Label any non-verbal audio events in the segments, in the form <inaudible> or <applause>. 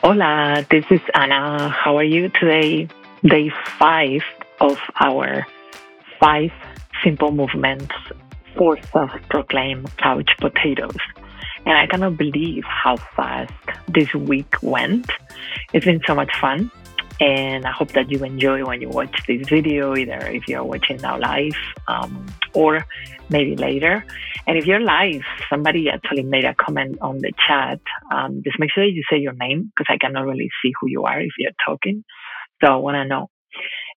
Hola, this is Anna. How are you today? Day five of our five simple movements for self proclaimed couch potatoes. And I cannot believe how fast this week went. It's been so much fun. And I hope that you enjoy when you watch this video, either if you're watching now live um, or maybe later. And if you're live, somebody actually made a comment on the chat. Um, just make sure you say your name because I cannot really see who you are if you're talking. So I want to know.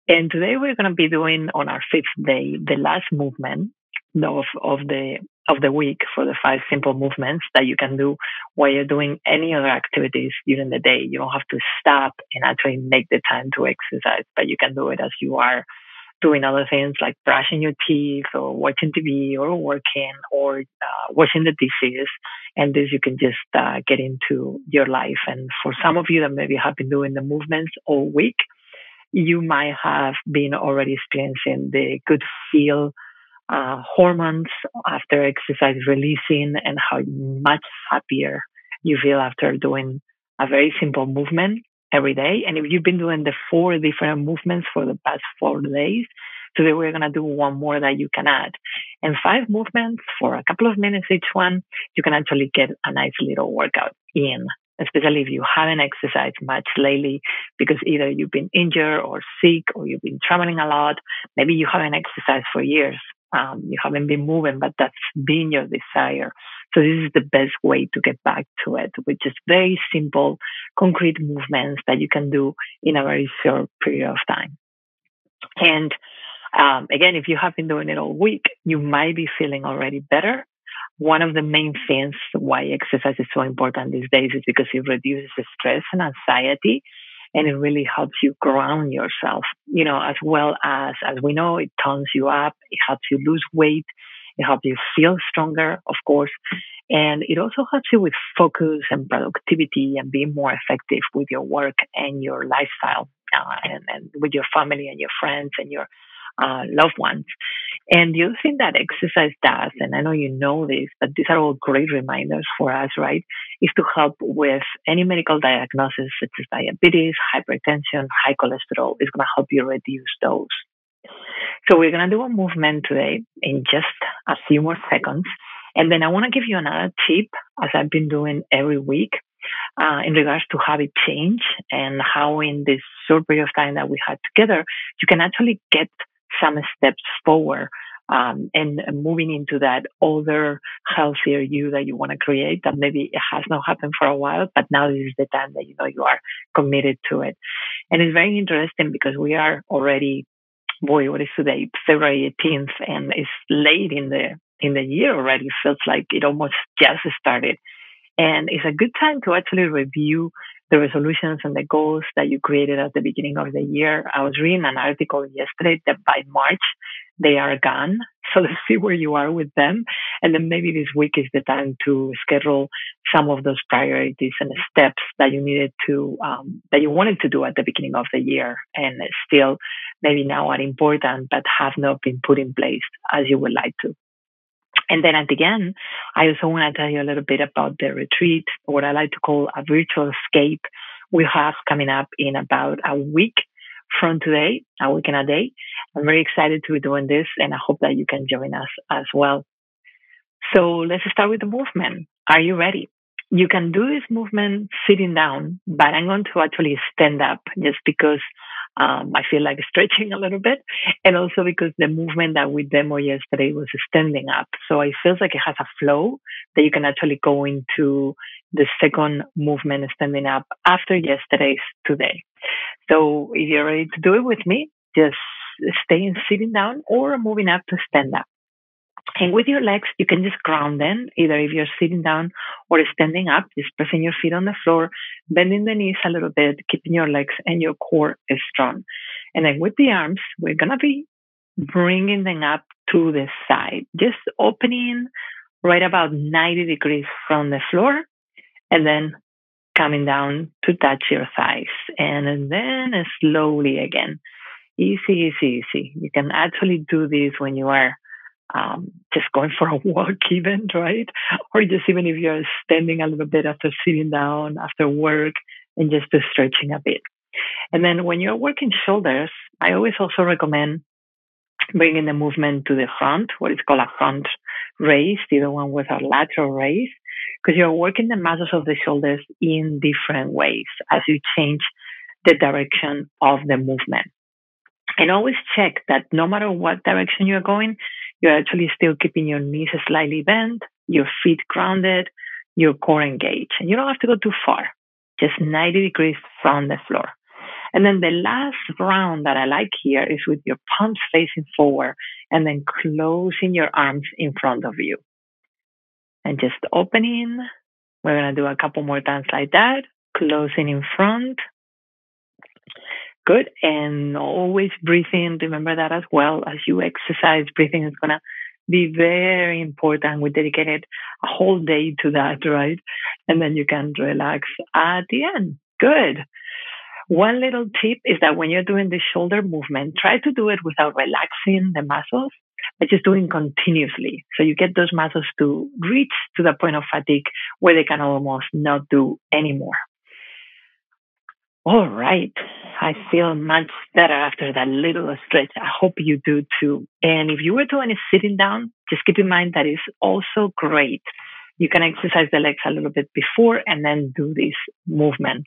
And today we're going to be doing on our fifth day the last movement of, of the of the week for the five simple movements that you can do while you're doing any other activities during the day. You don't have to stop and actually make the time to exercise, but you can do it as you are doing other things like brushing your teeth or watching TV or working or uh, washing the dishes. And this you can just uh, get into your life. And for some of you that maybe have been doing the movements all week, you might have been already experiencing the good feel uh, hormones after exercise releasing and how much happier you feel after doing a very simple movement every day. And if you've been doing the four different movements for the past four days, today we're going to do one more that you can add. And five movements for a couple of minutes each one, you can actually get a nice little workout in especially if you haven't exercised much lately because either you've been injured or sick or you've been traveling a lot. Maybe you haven't exercised for years. Um, you haven't been moving, but that's been your desire. So this is the best way to get back to it, which is very simple, concrete movements that you can do in a very short period of time. And um, again, if you have been doing it all week, you might be feeling already better one of the main things why exercise is so important these days is because it reduces the stress and anxiety and it really helps you ground yourself you know as well as as we know it tones you up it helps you lose weight it helps you feel stronger of course and it also helps you with focus and productivity and being more effective with your work and your lifestyle uh, and, and with your family and your friends and your uh, loved ones. And the other thing that exercise does, and I know you know this, but these are all great reminders for us, right? Is to help with any medical diagnosis such as diabetes, hypertension, high cholesterol. It's going to help you reduce those. So we're going to do a movement today in just a few more seconds. And then I want to give you another tip, as I've been doing every week, uh, in regards to habit change and how in this short period of time that we had together, you can actually get some steps forward um, and moving into that older, healthier you that you want to create that maybe it has not happened for a while, but now this is the time that you know you are committed to it. And it's very interesting because we are already, boy, what is today? February 18th, and it's late in the in the year already. It feels like it almost just started. And it's a good time to actually review the resolutions and the goals that you created at the beginning of the year. I was reading an article yesterday that by March they are gone. <laughs> So let's see where you are with them. And then maybe this week is the time to schedule some of those priorities and steps that you needed to, um, that you wanted to do at the beginning of the year and still maybe now are important, but have not been put in place as you would like to. And then at the end, I also want to tell you a little bit about the retreat, what I like to call a virtual escape we have coming up in about a week from today, a week and a day. I'm very excited to be doing this and I hope that you can join us as well. So let's start with the movement. Are you ready? You can do this movement sitting down, but I'm going to actually stand up just because um, I feel like stretching <laughs> a little bit. And also because the movement that we demo yesterday was standing up. So it feels like it has a flow that you can actually go into the second movement standing up after yesterday's today. So if you're ready to do it with me, just stay in sitting down or moving up to stand up. And with your legs, you can just ground them, either if you're sitting down or standing up, just pressing your feet on the floor, bending the knees a little bit, keeping your legs and your core strong. And then with the arms, we're going to be bringing them up to the side, just opening right about 90 degrees from the floor and then coming down to touch your thighs. And then slowly again. Easy, easy, easy. You can actually do this when you are um, just going for a <laughs> walk, even, right? Or just even if you're standing a little bit after sitting down after work, and just do stretching a bit. And then when you're working shoulders, I always also recommend bringing the movement to the front, what is called a front raise, the other one with a lateral raise, because you're working the muscles of the shoulders in different ways as you change the direction of the movement. And always check that no matter what direction you're going, you're actually still keeping your knees slightly bent, your feet grounded, your core engaged. And you don't have to go too far, just 90 degrees from the floor. And then the last round that I like here is with your palms facing forward and then closing your arms in front of you. And just opening. We're going to do a couple more times like that. Closing in front. Good. And always breathing. Remember that as well. As you exercise, breathing is going to be very important. We dedicated a whole day to that, right? And then you can relax at the end. Good. One little tip is that when you're doing the shoulder movement, try to do it without relaxing the muscles, but just doing continuously. So you get those muscles to reach to the point of fatigue where they can almost not do anymore. All right. I feel much better after that little stretch. I hope you do too. And if you were doing it sitting down, just keep in mind that is also great. You can exercise the legs a little bit before and then do this movement.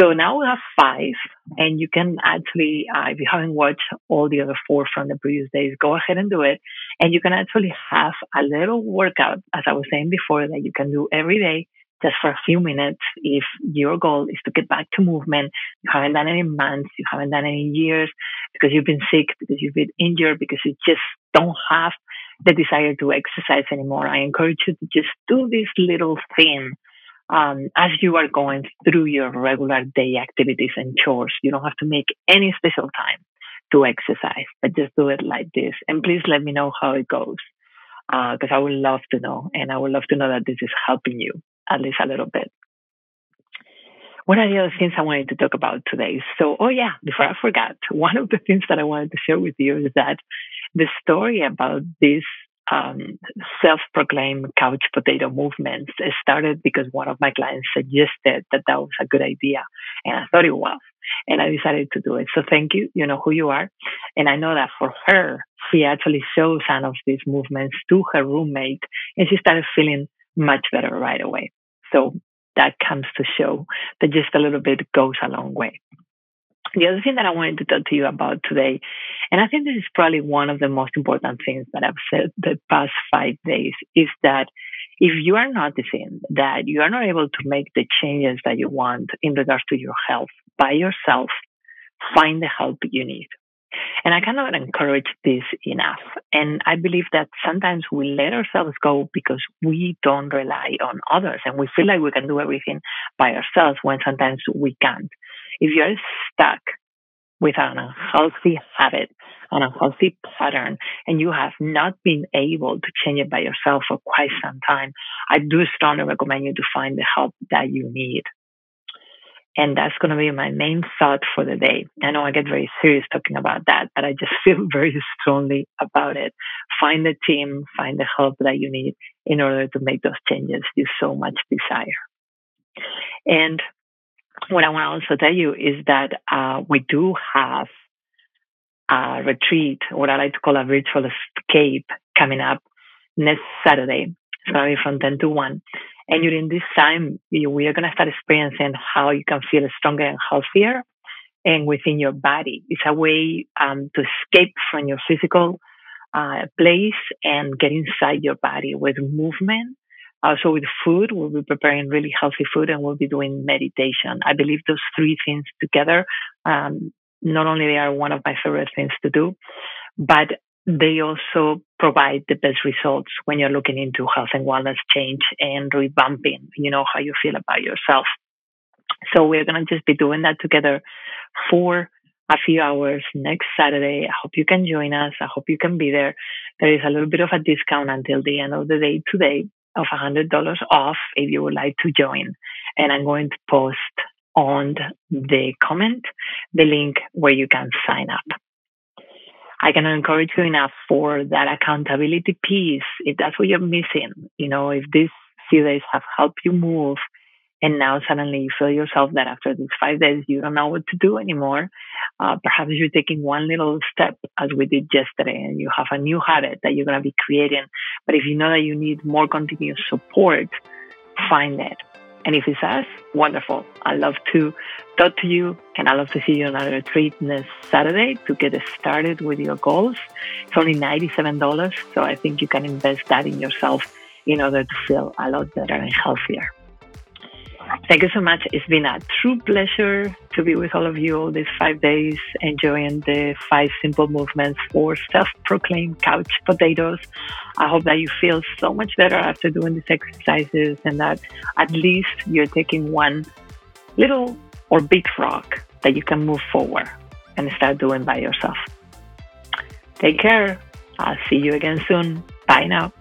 So now we have five, and you can actually, uh, if you haven't watched all the other four from the previous days, go ahead and do it. And you can actually have a little workout, as I was saying before, that you can do every day just for a few minutes if your goal is to get back to movement. You haven't done any months, you haven't done any years because you've been sick, because you've been injured, because you just don't have the desire to exercise anymore. I encourage you to just do this little thing um, as you are going through your regular day activities and chores. You don't have to make any special time to exercise, but just do it like this. And please let me know how it goes because uh, I would love to know. And I would love to know that this is helping you at least a little bit. What are the other things I wanted to talk about today? So, oh yeah, before I forgot, <laughs> one of the things that I wanted to share with you is that the story about this um, self-proclaimed couch potato movement started because one of my clients suggested that that was a good idea, and I thought it was, and I decided to do it. So thank you. You know who you are, and I know that for her, she actually showed some of these movements to her roommate, and she started feeling much better right away. So that comes to show that just a little bit goes a long way. The other thing that I wanted to talk to you about today, and I think this is probably one of the most important things that I've said the past five days, is that if you are noticing that you are not able to make the changes that you want in regards to your health by yourself, find the help you need. And I cannot encourage this enough. And I believe that sometimes we let ourselves go because we don't rely on others and we feel like we can do everything by ourselves when sometimes we can't. If you're stuck with an unhealthy habit, an unhealthy pattern, and you have not been able to change it by yourself for quite some time, I do strongly recommend you to find the help that you need. And that's going to be my main thought for the day. I know I get very serious talking about that, but I just <laughs> feel very strongly about it. Find the team, find the help that you need in order to make those changes you so much desire. And what I want to also tell you is that uh, we do have a retreat, what I like to call a virtual escape, coming up next Saturday, sorry, from 10 to 1. And during this time, we are going to start experiencing how you can feel stronger and healthier and within your body. It's a way um, to escape from your physical uh, place and get inside your body with movement also with food, we'll be preparing really healthy food and we'll be doing meditation. I believe those three things together, um, not only they are one of my favorite things to do, but they also provide the best results when you're looking into health and wellness change and revamping, you know, how you feel about yourself. So we're going to just be doing that together for a few hours next Saturday. I hope you can join us. I hope you can be there. There is a little bit of a discount until the end of the day today of $100 off if you would like to join. And I'm going to post on the comment the link where you can sign up. I can encourage you enough for that accountability piece. If that's what you're missing, you know, if these few days have helped you move and now suddenly you feel yourself that after these five days you don't know what to do anymore uh, perhaps you're taking one little step as we did yesterday and you have a new habit that you're going to be creating but if you know that you need more continuous support find it and if it's us wonderful. I love to talk to you and i love to see you on our retreat this saturday to get started with your goals. It's only $97 so i think you can invest that in yourself in order to feel a lot better and healthier Thank you so much. It's been a true pleasure to be with all of you all these five days, enjoying the five simple movements for self proclaimed couch potatoes. I hope that you feel so much better after doing these exercises and that at least you're taking one little or big frog that you can move forward and start doing by yourself. Take care. I'll see you again soon. Bye now.